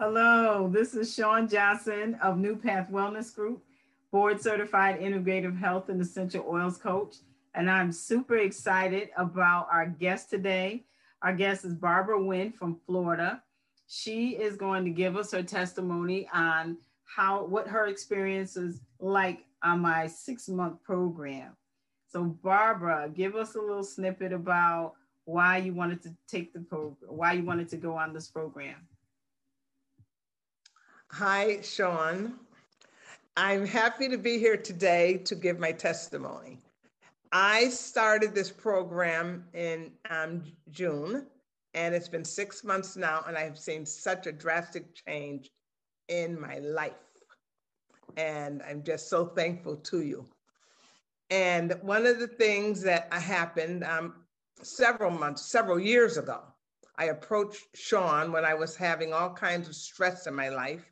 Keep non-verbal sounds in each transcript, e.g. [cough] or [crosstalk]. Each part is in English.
Hello, this is Sean Johnson of New Path Wellness Group, board certified integrative health and essential oils coach. And I'm super excited about our guest today. Our guest is Barbara Wynn from Florida. She is going to give us her testimony on how what her experience is like on my six month program. So, Barbara, give us a little snippet about why you wanted to take the program, why you wanted to go on this program. Hi, Sean. I'm happy to be here today to give my testimony. I started this program in um, June, and it's been six months now, and I've seen such a drastic change in my life. And I'm just so thankful to you. And one of the things that happened um, several months, several years ago, I approached Sean when I was having all kinds of stress in my life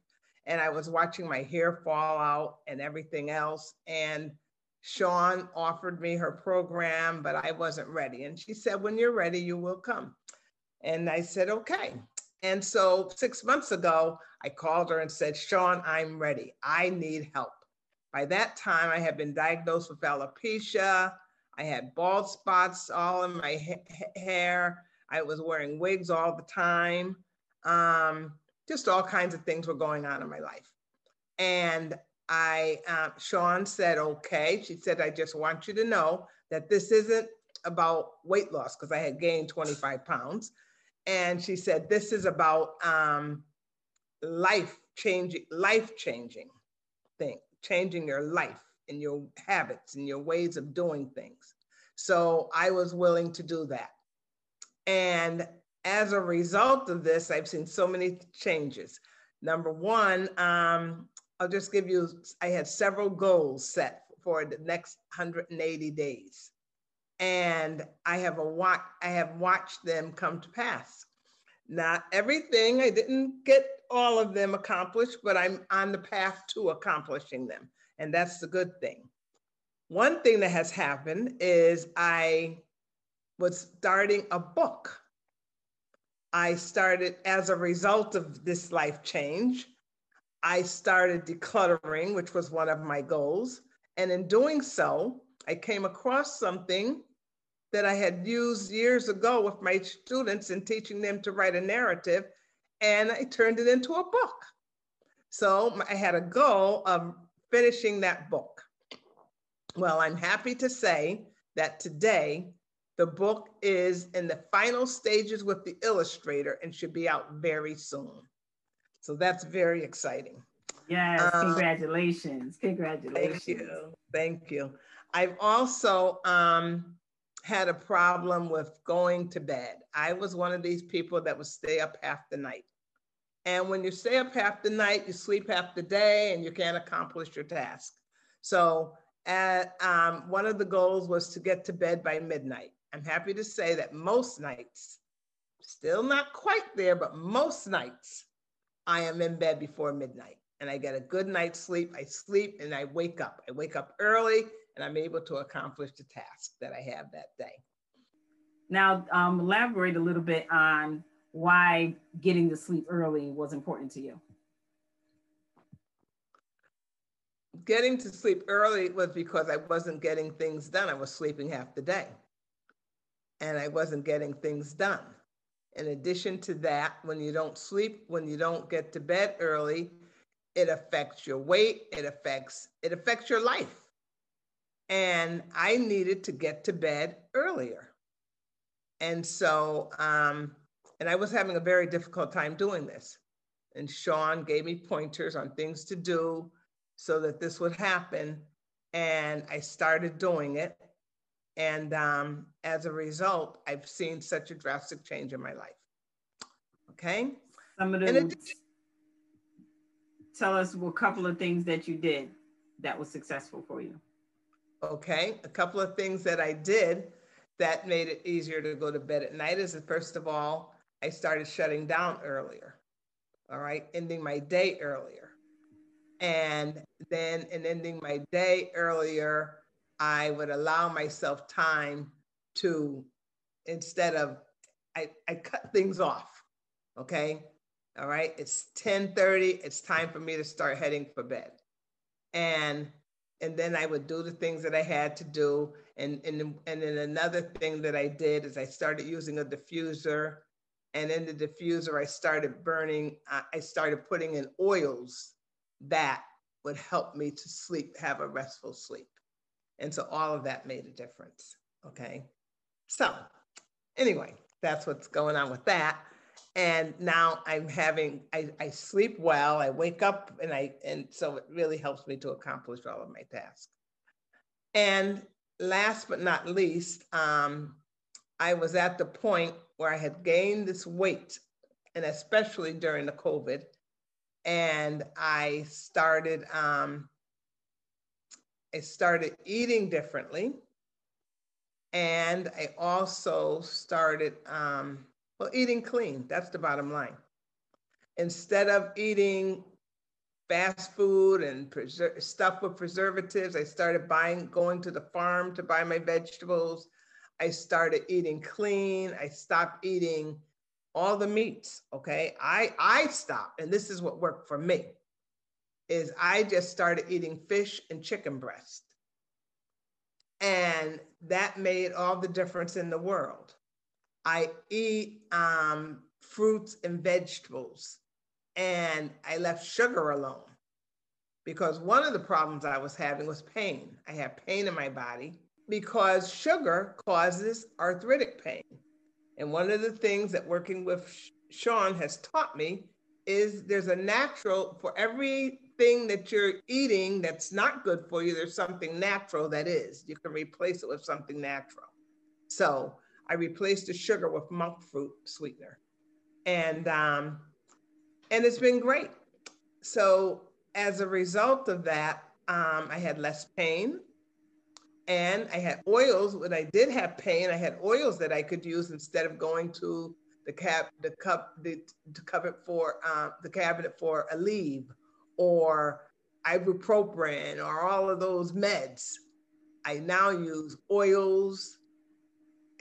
and I was watching my hair fall out and everything else. And Sean offered me her program, but I wasn't ready. And she said, When you're ready, you will come. And I said, Okay. And so six months ago, I called her and said, Sean, I'm ready. I need help. By that time, I had been diagnosed with alopecia. I had bald spots all in my ha- hair. I was wearing wigs all the time. Um, just all kinds of things were going on in my life. And I, uh, Sean said, okay. She said, I just want you to know that this isn't about weight loss because I had gained 25 pounds. And she said, this is about um, life changing, life changing thing, changing your life and your habits and your ways of doing things. So I was willing to do that. And as a result of this, I've seen so many changes. Number one, um, I'll just give you, I had several goals set for the next 180 days. And I have a watch, I have watched them come to pass. Not everything, I didn't get all of them accomplished, but I'm on the path to accomplishing them. And that's the good thing. One thing that has happened is I was starting a book I started, as a result of this life change, I started decluttering, which was one of my goals. And in doing so, I came across something that I had used years ago with my students in teaching them to write a narrative, and I turned it into a book. So I had a goal of finishing that book. Well, I'm happy to say that today the book is in the final stages with the illustrator and should be out very soon. So that's very exciting. Yes, um, congratulations. Congratulations. Thank you. Thank you. I've also um, had a problem with going to bed. I was one of these people that would stay up half the night. And when you stay up half the night, you sleep half the day and you can't accomplish your task. So, um, one of the goals was to get to bed by midnight. I'm happy to say that most nights, still not quite there, but most nights, I am in bed before midnight and I get a good night's sleep. I sleep and I wake up. I wake up early and I'm able to accomplish the task that I have that day. Now, um, elaborate a little bit on why getting to sleep early was important to you. Getting to sleep early was because I wasn't getting things done. I was sleeping half the day and I wasn't getting things done. In addition to that, when you don't sleep, when you don't get to bed early, it affects your weight, it affects it affects your life. And I needed to get to bed earlier. And so um, and I was having a very difficult time doing this. And Sean gave me pointers on things to do so that this would happen. And I started doing it. And um, as a result, I've seen such a drastic change in my life. Okay. Some of them. Tell us a couple of things that you did that was successful for you. Okay. A couple of things that I did that made it easier to go to bed at night is first of all, I started shutting down earlier. All right. Ending my day earlier. And then in ending my day earlier, I would allow myself time to, instead of, I, I cut things off, okay? All right, it's 10:30. It's time for me to start heading for bed. And and then I would do the things that I had to do. And, and, and then another thing that I did is I started using a diffuser. And in the diffuser, I started burning, I started putting in oils that would help me to sleep, have a restful sleep. And so all of that made a difference. Okay. So, anyway, that's what's going on with that and now i'm having I, I sleep well i wake up and i and so it really helps me to accomplish all of my tasks and last but not least um, i was at the point where i had gained this weight and especially during the covid and i started um, i started eating differently and i also started um, well, eating clean, that's the bottom line. Instead of eating fast food and preser- stuff with preservatives, I started buying, going to the farm to buy my vegetables. I started eating clean. I stopped eating all the meats. Okay. I, I stopped, and this is what worked for me is I just started eating fish and chicken breast. And that made all the difference in the world. I eat um, fruits and vegetables, and I left sugar alone because one of the problems I was having was pain. I had pain in my body because sugar causes arthritic pain. And one of the things that working with Sean has taught me is there's a natural, for everything that you're eating that's not good for you, there's something natural that is. You can replace it with something natural. So I replaced the sugar with monk fruit sweetener. And, um, and it's been great. So as a result of that, um, I had less pain and I had oils. When I did have pain, I had oils that I could use instead of going to the cab, the cup, the, the cupboard for uh, the cabinet for Aleve or ibuprofen or all of those meds. I now use oils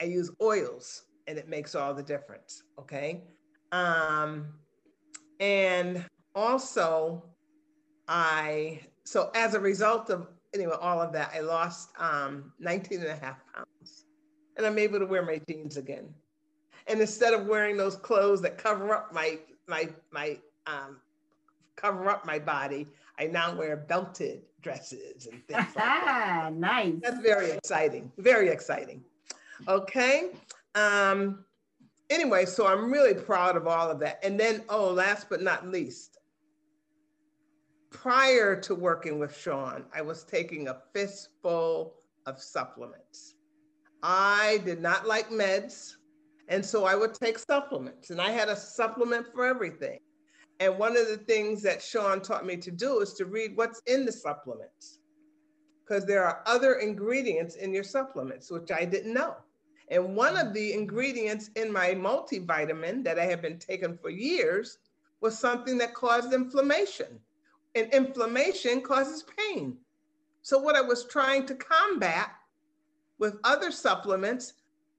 I use oils and it makes all the difference. Okay. Um, and also, I, so as a result of anyway, all of that, I lost um, 19 and a half pounds and I'm able to wear my jeans again. And instead of wearing those clothes that cover up my, my, my, um, cover up my body, I now wear belted dresses and [laughs] things like that. nice. That's very exciting. Very exciting. Okay. Um, anyway, so I'm really proud of all of that. And then, oh, last but not least, prior to working with Sean, I was taking a fistful of supplements. I did not like meds. And so I would take supplements, and I had a supplement for everything. And one of the things that Sean taught me to do is to read what's in the supplements, because there are other ingredients in your supplements, which I didn't know. And one of the ingredients in my multivitamin that I have been taking for years was something that caused inflammation. And inflammation causes pain. So, what I was trying to combat with other supplements,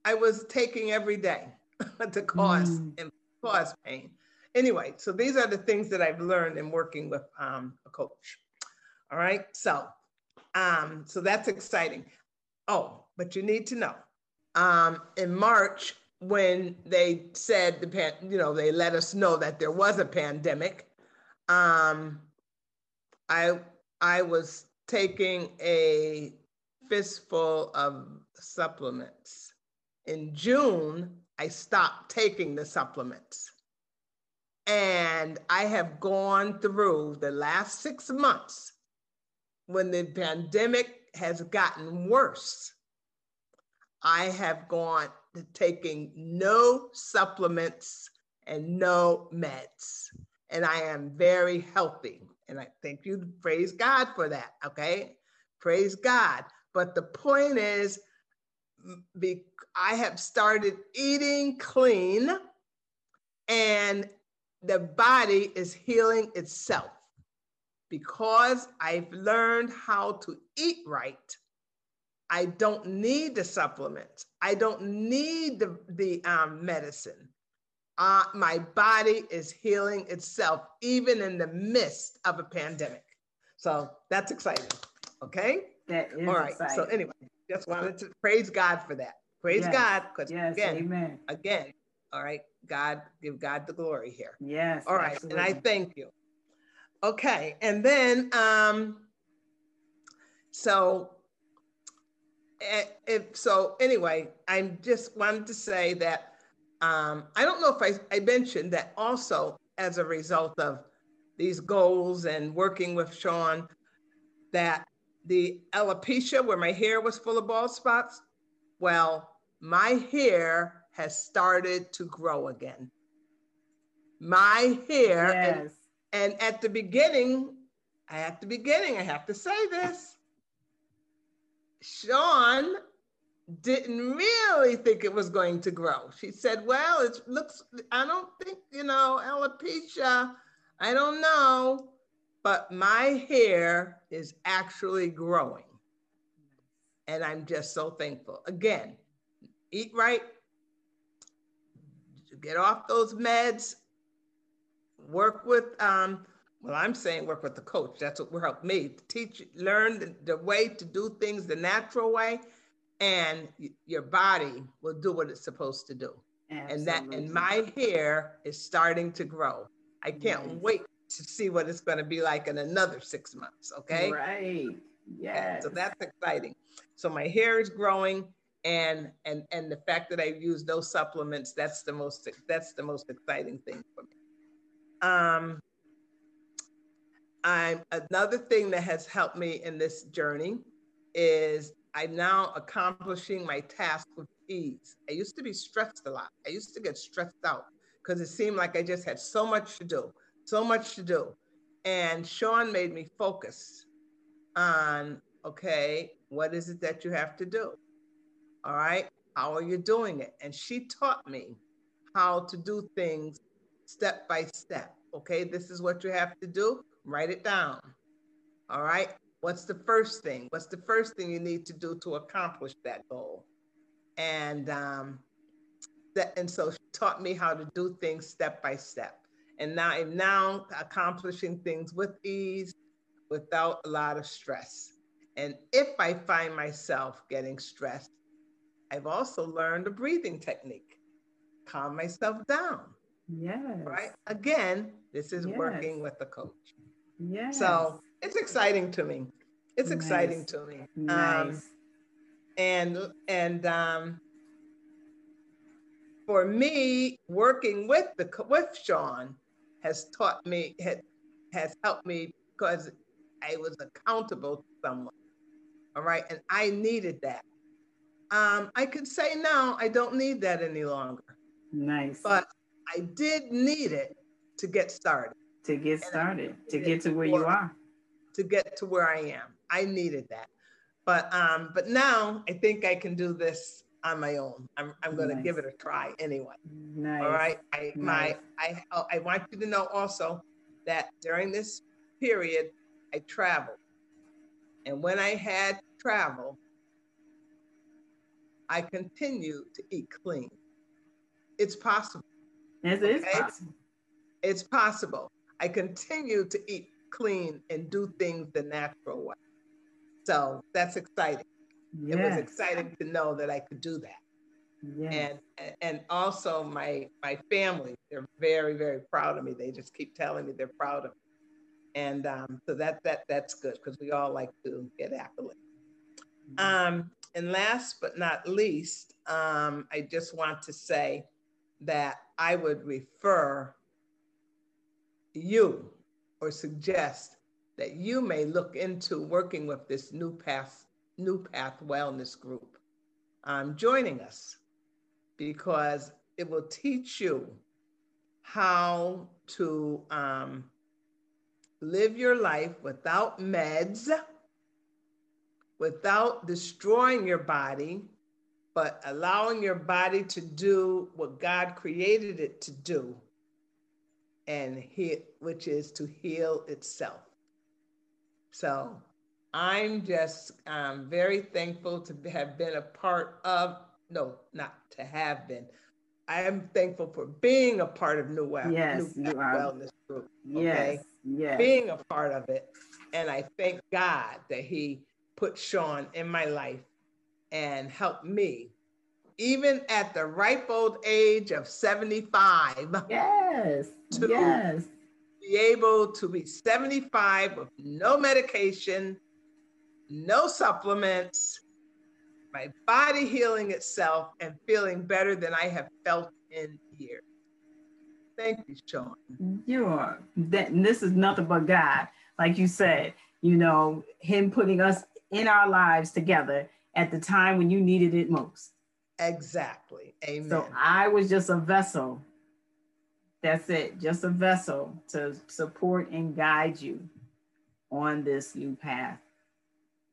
I was taking every day [laughs] to cause mm. cause pain. Anyway, so these are the things that I've learned in working with um, a coach. All right, so um, so that's exciting. Oh, but you need to know um, in March when they said the pan, you know, they let us know that there was a pandemic. Um, I I was taking a fistful of supplements. In June, I stopped taking the supplements. And I have gone through the last six months when the pandemic has gotten worse I have gone to taking no supplements and no meds. And I am very healthy. And I thank you, praise God for that. Okay. Praise God. But the point is, be, I have started eating clean and the body is healing itself because I've learned how to eat right I don't need the supplements. I don't need the, the um, medicine. uh, my body is healing itself, even in the midst of a pandemic. So that's exciting. Okay. That is All right. exciting. So anyway, just wanted to praise God for that. Praise Yes. God, because yes, again, amen. again, all right, God, give God the glory here. Yes. All right, and I thank you. Okay, and then um, so eh, if so, anyway, I just wanted to say that um, I don't know if I, I mentioned that also as a result of these goals and working with Sean, that the alopecia where my hair was full of bald spots, well, my hair has started to grow again. My hair, and Yes. and at the beginning, I at the beginning, I have to say this. Sean didn't really think it was going to grow. She said, Well, it looks, I don't think, you know, alopecia, I don't know, but my hair is actually growing. And I'm just so thankful. Again, eat right, get off those meds, work with um well i'm saying work with the coach. That's what will help me teach learn the, the way to do things the natural way and your body will do what it's supposed to do. And that and my hair is starting to grow. I can't Nice. wait to see what it's going to be like in another six months okay? Right. Yeah, so that's exciting. So my hair is growing and and and the fact that i use those supplements that's the most that's the most exciting thing for me. Um i'm another thing that has helped me in this journey is i'm now accomplishing my task with ease. I used to be stressed a lot. I used to get stressed out because it seemed like i just had so much to do so much to do. And sean made me focus on okay, what is it that you have to do? All right, how are you doing it? And she taught me how to do things step by step. Okay, this is what you have to do, write it down. All right, what's the first thing? What's the first thing you need to do to accomplish that goal? And um, that, and so she taught me how to do things step by step. And now I'm now accomplishing things with ease, without a lot of stress. And if I find myself getting stressed, I've also learned a breathing technique. Calm myself down, yes. right? Again, this is Yes. working with the coach. Yes. So it's exciting to me. It's exciting to me. nice. Um, and and um, for me, working with the with Sean has taught me has, has helped me because I was accountable to someone. All right, and I needed that. Um, I could say now I don't need that any longer, nice. but I did need it to get started, to get started, to get to where you are. to get to where I am. I needed that, but um, but now I think I can do this on my own. I'm I'm going to Nice. give it a try anyway. Nice. All right. I Nice. my I oh, I want you to know also that during this period I traveled. And when I had travel, I continue to eat clean. It's possible. Yes, it is Okay. possible. It's possible. I continue to eat clean and do things the natural way. So that's exciting. It was exciting to know that I could do that. Yes. and and also my my family they're very very proud of me they just keep telling me they're proud of me and um, so that that that's good because we all like to get accolades um, and last but not least um, i just want to say that i would refer you or suggest that you may look into working with this new path new path wellness group um, joining us because it will teach you how to um, live your life without meds, without destroying your body, but allowing your body to do what God created it to do, and he, which is to heal itself. So I'm just um, very thankful to have been a part of, no, not to have been, I am thankful for being a part of New Web. Yes, New you are. Wellness Group. Yes, yes. Being a part of it. And I thank God that He put Sean in my life and helped me, even at the ripe old age of 75. Yes, yes. Be able to be 75 with no medication, no supplements, my body healing itself and feeling better than I have felt in years. Thank you, Sean. You are. That, this is nothing but God. Like you said, you know, Him putting us in our lives together at the time when you needed it most. Exactly. Amen. So I was just a vessel. That's it, just a vessel to support and guide you on this new path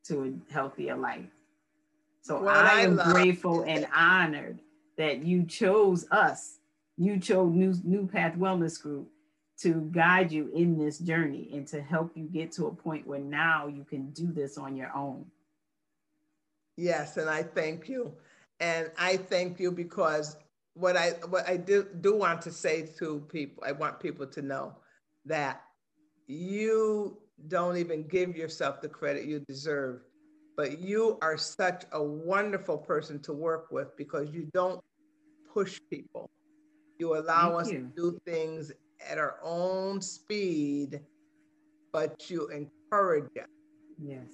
to a healthier life. So what I am I grateful and honored that you chose us. You chose New, new Path Wellness Group to guide you in this journey and to help you get to a point where now you can do this on your own. Yes, and I thank you. And I thank you because what I what I do, do want to say to people, I want people to know that you don't even give yourself the credit you deserve but you are such a wonderful person to work with because you don't push people. You allow Thank us you. to do things at our own speed, but you encourage us. Yes.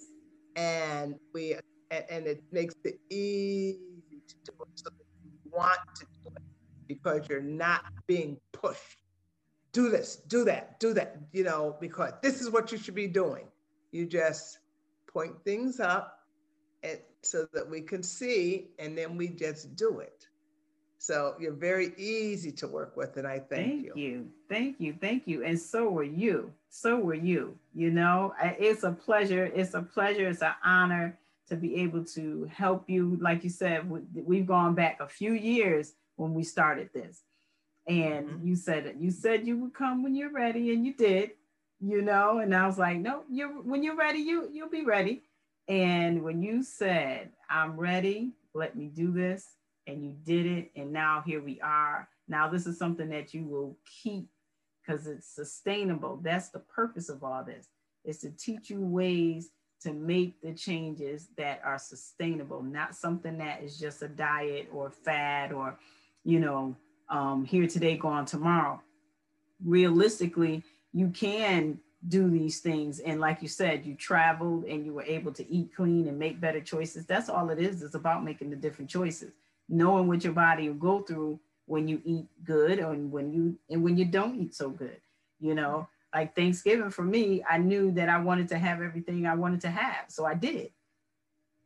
And we and it makes it easy to do it. So you want to do it because you're not being pushed. Do this, do that, do that, you know, because this is what you should be doing. You just point things up and so that we can see and then we just do it. So you're very easy to work with, and I thank, thank you. you. Thank you. Thank you. And so were you. So were you. You know, it's a pleasure. It's a pleasure. It's an honor to be able to help you. Like you said, we've gone back a few years when we started this. And mm-hmm. you said you said you would come when you're ready, and you did you know and i was like no you're when you're ready you you'll be ready and when you said i'm ready let me do this and you did it and now here we are. Now this is something that you will keep because it's sustainable. That's the purpose of all this is to teach you ways to make the changes that are sustainable not something that is just a diet or fad or you know um, here today gone tomorrow. Realistically you can do these things and like you said you traveled and you were able to eat clean and make better choices. That's all it is. It's about making the different choices knowing what your body will go through when you eat good and when you and when you don't eat so good you know like thanksgiving for me i knew that i wanted to have everything i wanted to have so i did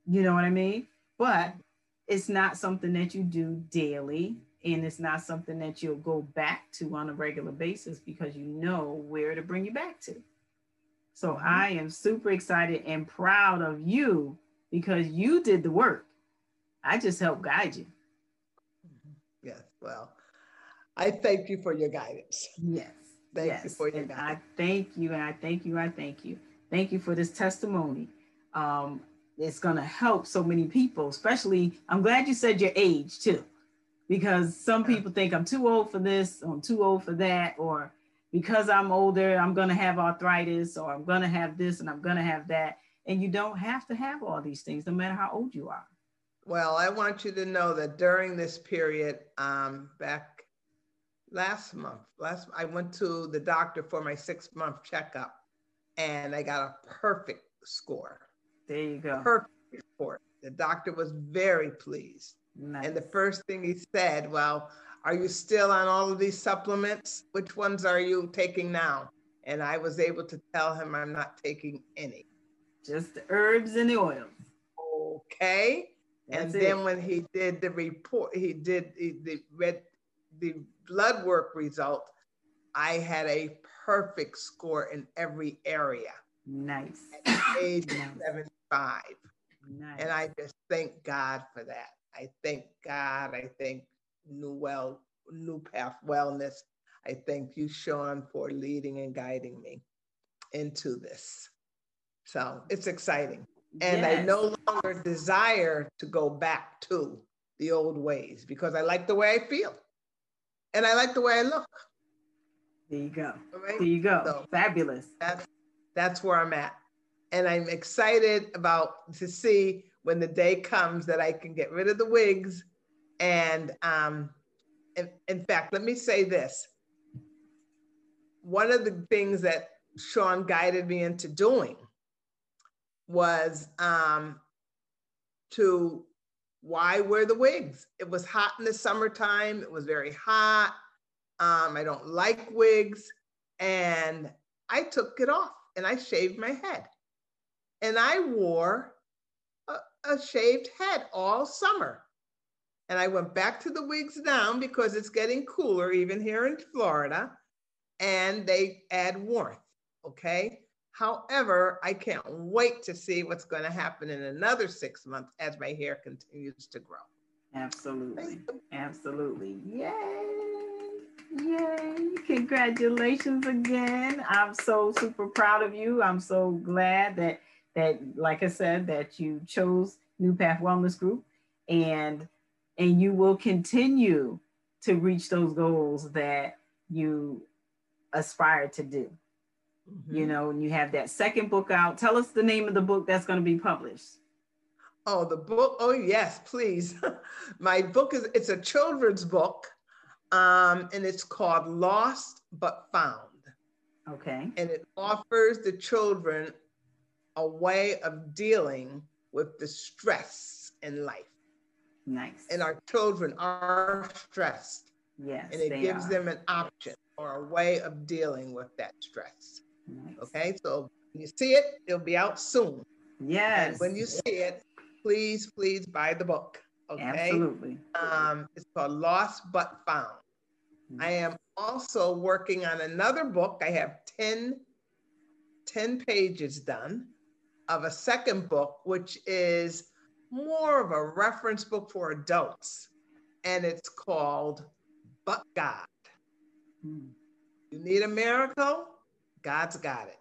you know what i mean but it's not something that you do daily and it's not something that you'll go back to on a regular basis because you know where to bring you back to. So mm-hmm. I am super excited and proud of you because you did the work. I just help guide you. Yes, well, I thank you for your guidance. Yes. Thank yes. you for your and guidance. I thank you and I thank you. I thank you. Thank you for this testimony. Um, it's going to help so many people, especially. I'm glad you said your age too because some people think I'm too old for this, I'm too old for that, or because I'm older, I'm going to have arthritis, or I'm going to have this and I'm going to have that. And you don't have to have all these things, no matter how old you are. Well, I want you to know that during this period, um, back last month, last I went to the doctor for my six month checkup, and I got a perfect score. There you go. Perfect report. The doctor was very pleased. Nice. And the first thing he said, Well, are you still on all of these supplements? Which ones are you taking now? And I was able to tell him I'm not taking any. Just the herbs and the oils. Okay. That's and it. then when he did the report, he did the read the blood work result. I had a perfect score in every area. Nice. At age nice. 75. Nice. And I just thank God for that. I thank God. I thank New Well, New Path Wellness. I thank you, Sean, for leading and guiding me into this. So it's exciting. And yes. I no longer desire to go back to the old ways because I like the way I feel. and I like the way I look. There you go. Right? There you go. So Fabulous. That's that's where I'm at. And I'm excited about to see when the day comes that I can get rid of the wigs. And um, in, in fact, let me say this. One of the things that Sean guided me into doing was um, to why wear the wigs? It was hot in the summertime. It was very hot. Um, I don't like wigs. And I took it off and I shaved my head. And I wore a, a shaved head all summer. And I went back to the wigs now because it's getting cooler, even here in Florida, and they add warmth. Okay. However, I can't wait to see what's going to happen in another six months as my hair continues to grow. Absolutely. Absolutely. Yay. Yay. Congratulations again. I'm so super proud of you. I'm so glad that that like I said that you chose New Path Wellness Group and and you will continue to reach those goals that you aspire to do. Mm-hmm. You know, and you have that second book out. Tell us the name of the book that's going to be published. Oh, the book. Oh, yes, please. [laughs] My book is it's a children's book um, and it's called Lost But Found. Okay. And it offers the children a way of dealing with the stress in life. Nice. And our children are stressed. Yes. And it gives are. them an option or a way of dealing with that stress. Nice. Okay. So when you see it, it'll be out soon. Yes. And when you see it, please, please buy the book. Okay. Absolutely. Um, it's called Lost But Found. Mm-hmm. I am also working on another book. I have 10, 10 pages done of a second book, which is more of a reference book for adults. And it's called But God. Mm-hmm. You need a miracle? God's got it.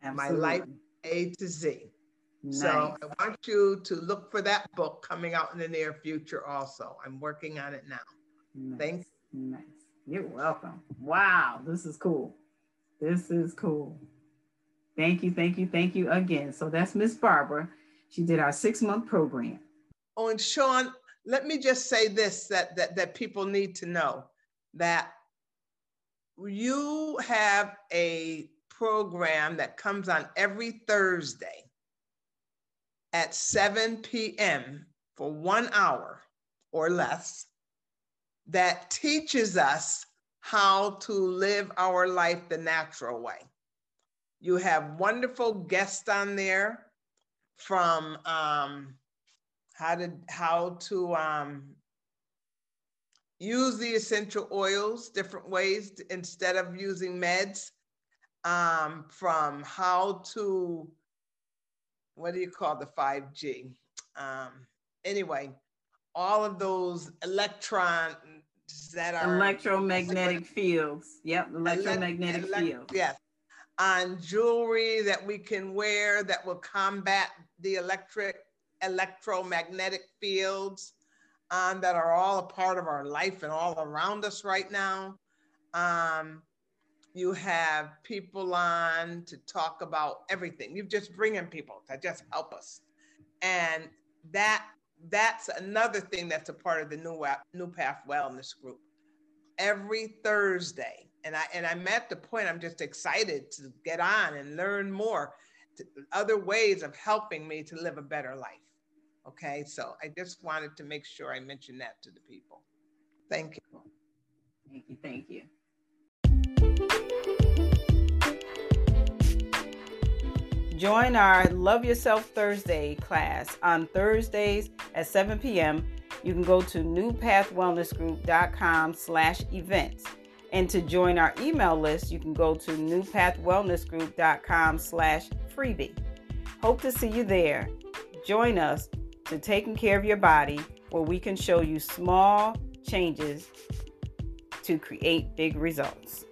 And My life A to Z. Nice. So I want you to look for that book coming out in the near future also. I'm working on it now. Nice. Thanks. Nice. You're welcome. Wow, this is cool. This is cool. Thank you, thank you, thank you again. So that's Miss Barbara. She did our six month program. Oh, and Sean, let me just say this that, that, that people need to know that you have a program that comes on every Thursday at 7 p.m. for one hour or less that teaches us how to live our life the natural way. You have wonderful guests on there from um, how to how to um, use the essential oils different ways to, instead of using meds. Um, from how to what do you call the 5G? Um, anyway, all of those electrons that are electromagnetic fields. Yep, electromagnetic ele- fields. Yes. On jewelry that we can wear that will combat the electric electromagnetic fields um, that are all a part of our life and all around us right now. Um, you have people on to talk about everything. You're just bringing people to just help us. And that that's another thing that's a part of the new new path wellness group every thursday and i and i'm at the point i'm just excited to get on and learn more to, other ways of helping me to live a better life okay so i just wanted to make sure i mentioned that to the people thank you thank you thank you Join our Love Yourself Thursday class on Thursdays at 7 p.m. You can go to newpathwellnessgroup.com slash events. And to join our email list, you can go to newpathwellnessgroup.com slash freebie. Hope to see you there. Join us to taking care of your body where we can show you small changes to create big results.